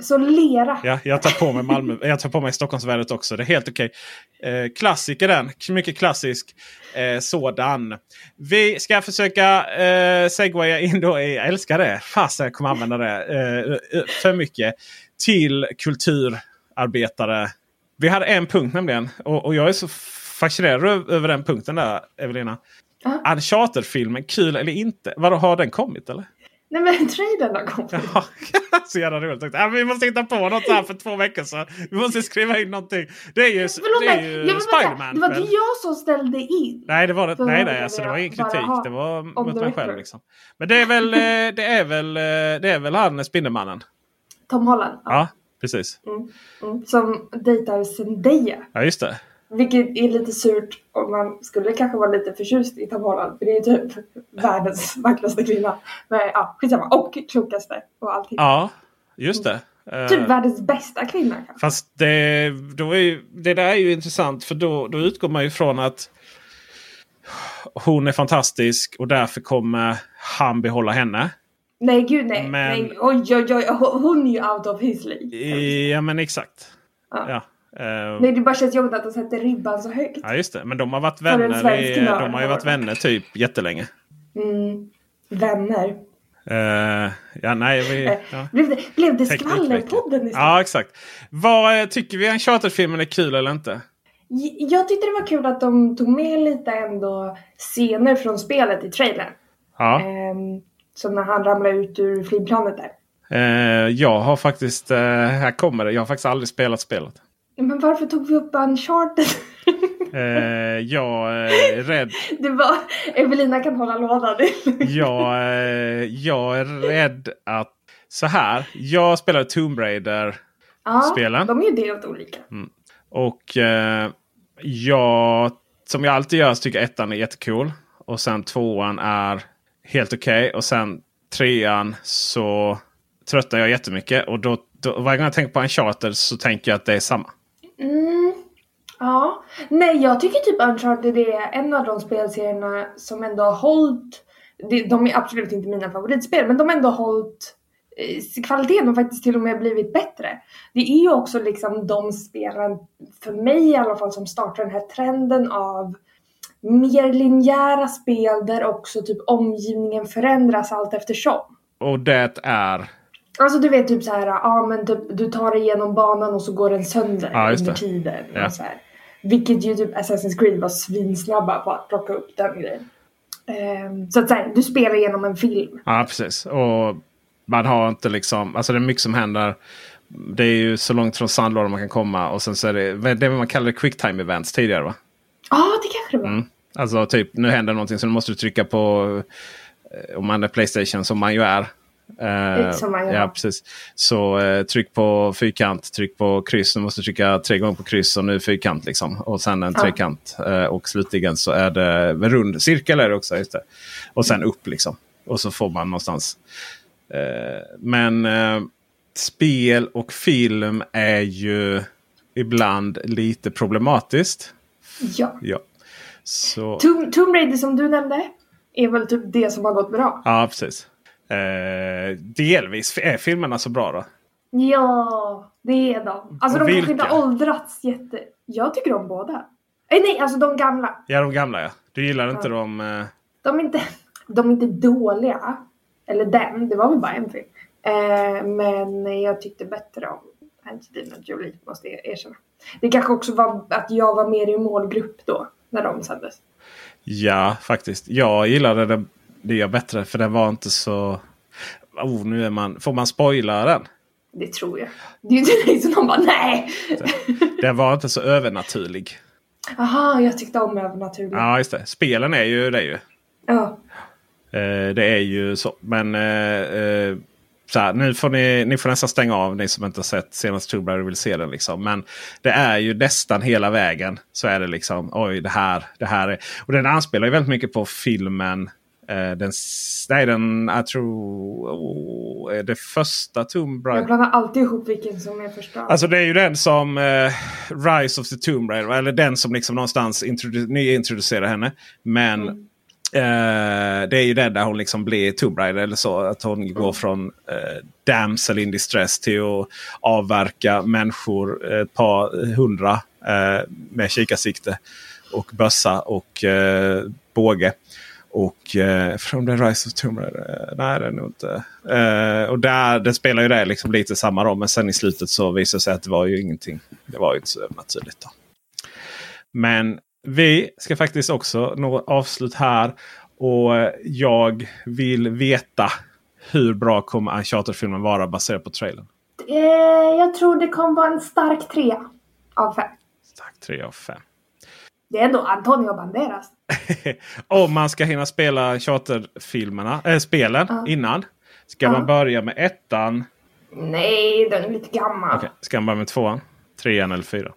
Så lera. Ja, jag tar på mig Malmö. Jag tar på mig Stockholmsvädret också. Det är helt okej. Eh, klassiker den. Mycket klassisk eh, sådan. Vi ska försöka eh, segwaya in då i, jag älskar det. Fasen jag kommer använda det eh, eh, för mycket. Till kulturarbetare. Vi hade en punkt nämligen. Och, och jag är så fascinerad över den punkten där Evelina. Ja. Uncharted-filmen, kul eller inte? Vadå, har den kommit eller? Nej men trailern har kommit. Ja, så jävla roligt. Ja, vi måste hitta på något här för två veckor sedan. Vi måste skriva in någonting. Det är ju, Förlåt det är mig, ju Spiderman. det var inte jag som ställde in. Nej, det var det, nej, nej alltså, det var ingen kritik. Det var mot mig själv. Liksom. Men det är väl, eh, det är väl, eh, det är väl han Spindelmannen? Tom Holland. Ja. Ja, precis. Mm, som dejtar Zendaya. Ja, just det. Vilket är lite surt om man skulle kanske vara lite förtjust i Tom Holland. För det är typ världens vackraste kvinna. Men ja, skitsamma. Och klokaste och allting. Ja, just det. Eh, Typ världens bästa kvinna kanske. Fast det, då är ju, det där är ju intressant för då, då utgår man ju från att hon är fantastisk och därför kommer han behålla henne. Nej gud nej. Men- nej. Oj oj oj. Hon är ju out of his league. Ja men exakt. Ja. Ja. Eh, Nej det bara känns jobbigt att de sätter ribban så högt. ja just det. Men de har varit vänner, i, de har ju varit vänner typ jättelänge. Mm. Vänner. Eh, ja nej. Vi, Eh, ja. Blev det, blev det skvallerpodden istället? ja exakt. Vad tycker vi en charterfilmen är kul eller inte? Jag tyckte det var kul att de tog med lite ändå scener från spelet i trailern. Ja. Ehm, som när han ramlar ut ur flygplanet där. Eh, jag har faktiskt, eh, här kommer det, jag har faktiskt aldrig spelat spelet. Men varför tog vi upp Uncharted? Eh, jag är rädd, det var... Evelina kan hålla låda. jag, eh, jag är rädd att så här. Jag spelade Tomb Raider ja, spelen. de är ju delvis olika. och eh, jag, som jag alltid gör, så tycker ettan är jättecool. Och sen tvåan är helt okej. Och sen trean så tröttnar jag jättemycket. Och då, då, varje gång jag tänker på en charter så tänker jag att det är samma. Mm, ja. Nej, jag tycker typ Uncharted är en av de spelserierna som ändå har hållit... De är absolut inte mina favoritspel, men de har ändå hållit eh, kvaliteten och faktiskt till och med blivit bättre. Det är ju också liksom de spelen, för mig i alla fall, som startar den här trenden av mer linjära spel där också typ omgivningen förändras allt eftersom. Och det är... Alltså du vet typ så här, ja men typ, du tar dig igenom banan och så går den sönder Ja, under tiden. Ja. Så här. Vilket ju typ Assassin's Creed var svinsnabba på att plocka upp den grejen. Ehm, så att säga, du spelar igenom en film. Ja, precis. Och man har inte liksom... Alltså det är mycket som händer. Det är ju så långt från sandlådan man kan komma. Och sen så är det det man kallade quicktime events tidigare va? Ja, det kanske det var. Mm. Alltså typ nu händer någonting så nu måste du trycka på eh, om man är Playstation som man ju är. Eh, Som man gör. ja, precis. Så eh, tryck på fyrkant, tryck på kryss. Du måste trycka tre gånger på kryss och nu fyrkant. Liksom. Och sen en Ja. trekant. Eh, och slutligen så är det en rund cirkel är det också. Just det. Och sen upp liksom. Och så får man någonstans. Eh, men eh, spel och film är ju ibland lite problematiskt. Ja. Ja. Så, Tomb, Tomb Raider som du nämnde är väl typ det som har gått bra. ja, precis. Eh, delvis är filmerna så bra då. Ja, det är de. Alltså Och de kanske inte vilka? åldrats jätte... Jag tycker om båda. Eh, nej, alltså de gamla. Ja, de gamla ja. Du gillar inte Ja. dem? Eh, De är inte, de är inte dåliga. Eller den, det var väl bara en film. Eh, men jag tyckte bättre om Angelina Jolie, måste jag erkänna. Det kanske också var att jag var mer i målgrupp då, när de sändes. ja, faktiskt. Jag gillade det, det jag bättre för den var inte så... Oh, nu är man... Får man spoila den? Det tror jag. Det är ju inte liksom någon bara nej! Den var inte så övernaturlig. Aha, jag tyckte om övernaturligt. Ja, just det. Spelen är ju det ju. Ja. Eh, det är ju så. Men eh, eh, så här, nu får ni, ni får nästan stänga av ni som inte har sett senaste Tomb och vill se den. Liksom. Men det är ju nästan hela vägen så är det liksom oj det här. Det här är, och den anspelar ju väldigt mycket på filmen. Eh, den, nej, den, jag tror, oh, är det första Tomb Jag Raider. blandar alltid ihop vilken som är första. Alltså det är ju den som eh, Rise of the Tomb Raider. Eller den som liksom någonstans introdu- nyintroducerar henne. Men eh, det är ju den där hon liksom blir Tomb Raider eller så. Att hon går från eh, damsel in distress till att avverka människor. Ett par hundra eh, med kikarsikte. Och bössa och eh, båge. Och eh, från The Rise of Tomb Raider? Eh, nej, det är nog inte. Eh, och där, det spelar ju det liksom lite samma roll. Men sen i slutet så visar det sig att det var ju ingenting. Det var ju inte så övernaturligt. Då. Men vi ska faktiskt också nå avslut här. Och eh, jag vill veta hur bra kommer Uncharted-filmen vara baserat på trailern? Eh, jag tror det kommer vara en stark trea av fem. Tack 3 av 5. Det är ändå Antonio Banderas. Om man ska hinna spela charterfilmerna, äh, spelen Ja. innan. Ska Ja. man börja med ettan? Nej, den är lite gammal. Okej, Ska man börja med tvåan? Trean eller fyran?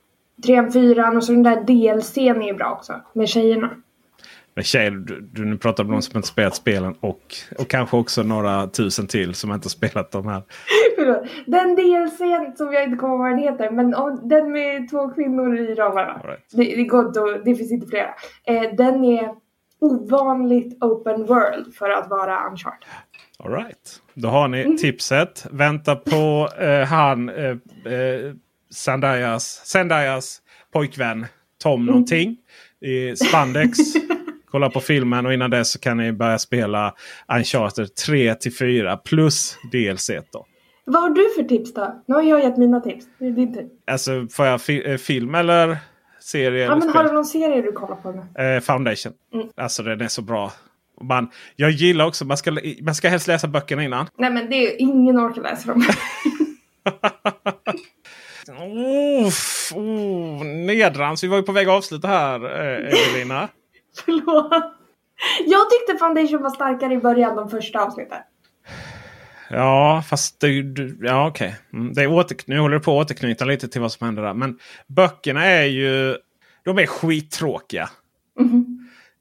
Trean, fyran och så den där DLCn är ju bra också. Med tjejerna. Men tjejer, du, du pratar om de som inte spelat spelen och, och kanske också några tusen till som inte spelat de här. Den DLCn som jag inte kommer ihåg vad den heter. Men om, den med två kvinnor i ramarna. Right. Det, det, det finns inte flera. Eh, den är ovanligt open world för att vara Uncharted. All right. Då har ni Mm. tipset. Vänta på eh, han eh, eh, Zendayas, Zendayas pojkvän Tom Mm. någonting i spandex. Kolla på filmen och innan dess så kan ni börja spela Uncharted 3 till 4 plus DLC då. Vad har du för tips då? Nu har jag gett mina tips. Det är din tur. Alltså får jag fi- eh, film eller serie. Ja, eller men spel. har du någon serie du kollar på nu? Eh, Foundation. Mm. Alltså den är så bra. Man, jag gillar också, man ska, man ska helst läsa böckerna innan. Nej men det är ingen orkar läsa dem. Uff, oh, nedrans. Vi var ju på väg att avsluta här eh, Evelina. Förlåt. Jag tyckte Foundation var starkare i början, de första avsnitten. Ja, fast det, du- ja, okej. Mm, det är åter, nu håller det på att återknyta lite till vad som händer där. Men böckerna är ju... De är skittråkiga.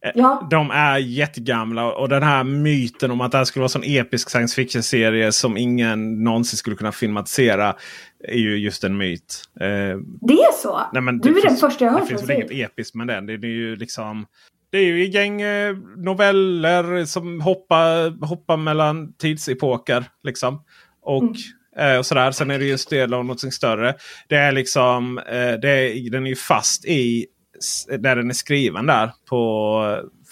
Eh, Ja. De är jättegamla och den här myten om att det här skulle vara en sån episk science fiction-serie som ingen någonsin skulle kunna filmatisera. Är ju just en myt. Eh, Det är så? Nej, men du är den finns- första jag hört Det finns väl inget episkt med den. Det är ju liksom... Det är ju ett gäng eh, noveller som hoppar, hoppar mellan tidsepoker. Liksom. Och, Mm. eh, och sådär. Sen är det ju en del av något större. Det är liksom... Eh, det är, den är ju fast i... Där den är skriven där på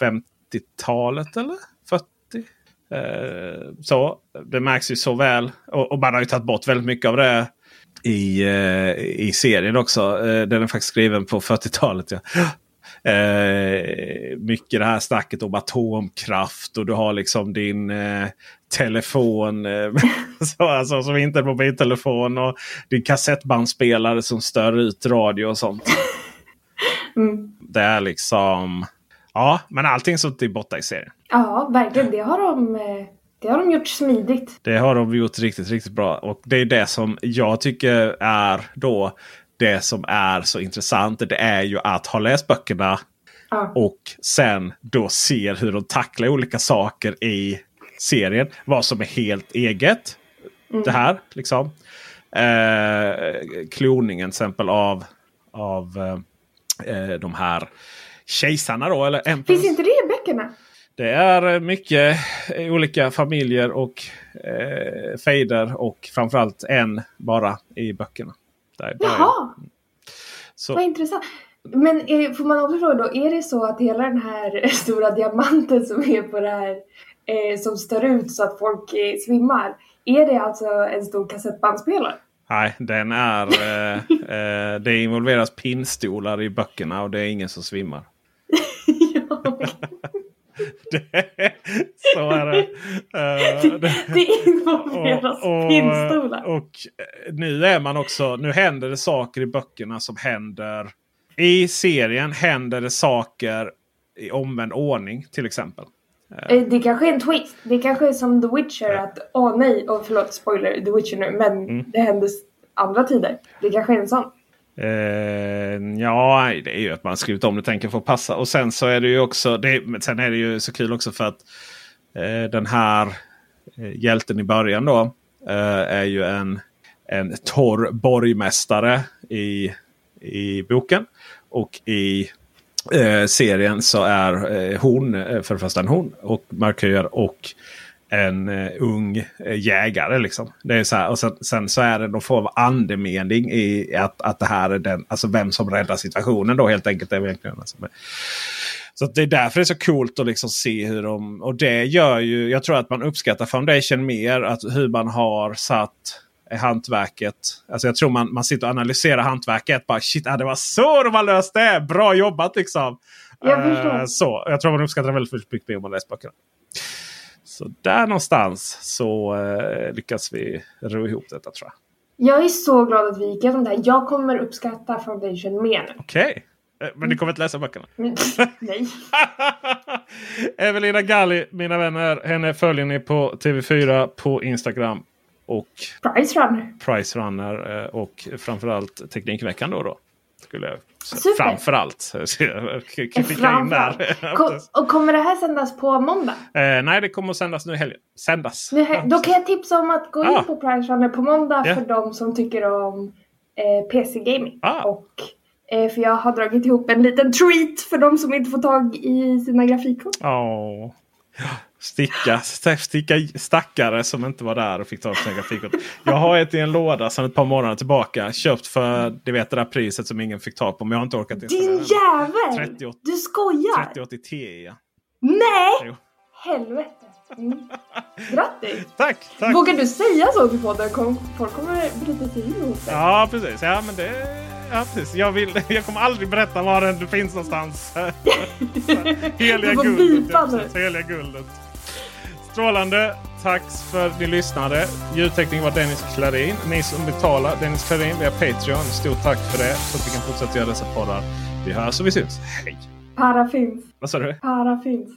50-talet eller 40? Eh, så. Det märks ju så väl. Och, och man har ju tagit bort väldigt mycket av det i, i serien också. Eh, den är faktiskt skriven på 40-talet. Ja. Eh, mycket det här snacket om atomkraft och du har liksom din eh, telefon eh, så, alltså, som inte är mobiltelefon. Och din kassettbandspelare som stör ut radio och sånt. Mm. Det är liksom... Ja, men allting sånt är borta i serien. Ja, verkligen. Det har de, eh, det har de gjort smidigt. Det har de gjort riktigt, riktigt bra. Och det är det som jag tycker är då det som är så intressant. Det är ju att ha läst böckerna Ja. och sen då ser hur de tacklar olika saker i serien. Vad som är helt eget. Det här liksom. Eh, kloningen till exempel av, av eh, eh, de här kejsarna då. Eller Finns inte det i böckerna? Det är mycket eh, olika familjer och eh, fejder och framförallt en bara i böckerna. Där. Jaha, Så, vad intressant. Men eh, får man också fråga då, är det så att hela den här stora diamanten som är på det här, eh, som stör ut så att folk eh, svimmar, är det alltså en stor kassettbandspelare? nej, den är... Eh, eh, det involveras pinnstolar i böckerna och det är ingen som svimmar. Det, så är det. Eh, det. det involveras pinnstolar. och eh, nu är man också, nu händer det saker i böckerna som händer. I serien händer det saker i omvänd ordning till exempel. Eh, Det kanske är en twist. Det kanske är som The Witcher att, åh nej, och förlåt spoiler, The Witcher nu, men Mm. det hände andra tider. Det kanske är en sån. Eh, ja, det är ju att man skrivit om det tänker få passa. Och sen så är det ju också. Det, sen är det ju så kul också för att eh, den här eh, Eh, hjälten i början då eh, är ju en, en torr borgmästare i, i boken. Och i eh, serien så är eh, hon för det första en hon och markör och en eh, ung eh, jägare. Liksom. Det är så här, och sen, sen så är det någon form av andemening i att, att det här är den, alltså vem som räddar situationen då helt enkelt. Är egentligen, alltså. Så det är därför det är så coolt att liksom se hur de... Och det gör ju... Jag tror att man uppskattar Foundation mer. Att hur man har satt hantverket. Alltså jag tror man, man sitter och analyserar hantverket. Bara shit, ah, det var så de har löst det! Bra jobbat liksom! Jag förstår. så, jag tror man uppskattar väldigt mycket mer om man läser böckerna. Så där någonstans så eh, lyckas vi ro ihop detta tror jag. Jag är så glad att vi gick igenom det här. Jag kommer uppskatta Foundation mer. Okej. Eh, Men ni kommer inte läsa böckerna? Nej. Evelina Galli, mina vänner. Henne följer ni på TV4 på Instagram. Och Price Runner. Price Runner eh, och framförallt Teknikveckan då. då skulle jag. Super. Framförallt. In Framförallt. där. Ko- och kommer det här sändas på måndag? Eh, nej, det kommer att sändas nu i helgen. Sändas. Nu, här- då kan jag tipsa om att gå in Ah. på Price Runner på måndag Ja. för de som tycker om eh, PC-gaming. Ah. Och eh, för jag har dragit ihop en liten treat för de som inte får tag i sina grafikkort. Åh. Sticka, st- sticka stackare som inte var där och fick ta upp sina grafikkort. Jag har ett i en låda sedan ett par månader tillbaka. Köpt för du vet, det där priset som ingen fick tag på. Men jag har inte orkat Din jävel! 38 Du skojar! 3080 Ti. Nej! Jo. Helvete. Mm. Grattis! Tack! tack. Vågar du säga så till podden? Folk kommer bryta sig in hos dig. Ja, precis. Ja, men det... Ja, precis. Jag, vill, jag kommer aldrig berätta var den finns någonstans. heliga Du guldet. Ja, precis. Heliga guldet. Strålande. Tack för att ni lyssnade. Ljudtekniker var Dennis Klarin. Ni som betalar Dennis Klarin via Patreon. Stort tack för det. Så att vi kan fortsätta göra dessa poddar. Vi hörs och vi syns. Hej! Para finns. Vad sa du? Para finns.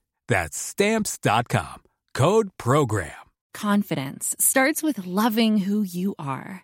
That's Stamps.com. Code PROGRAM. Confidence starts with loving who you are.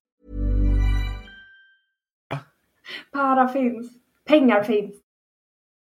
Para finns. Pengar finns.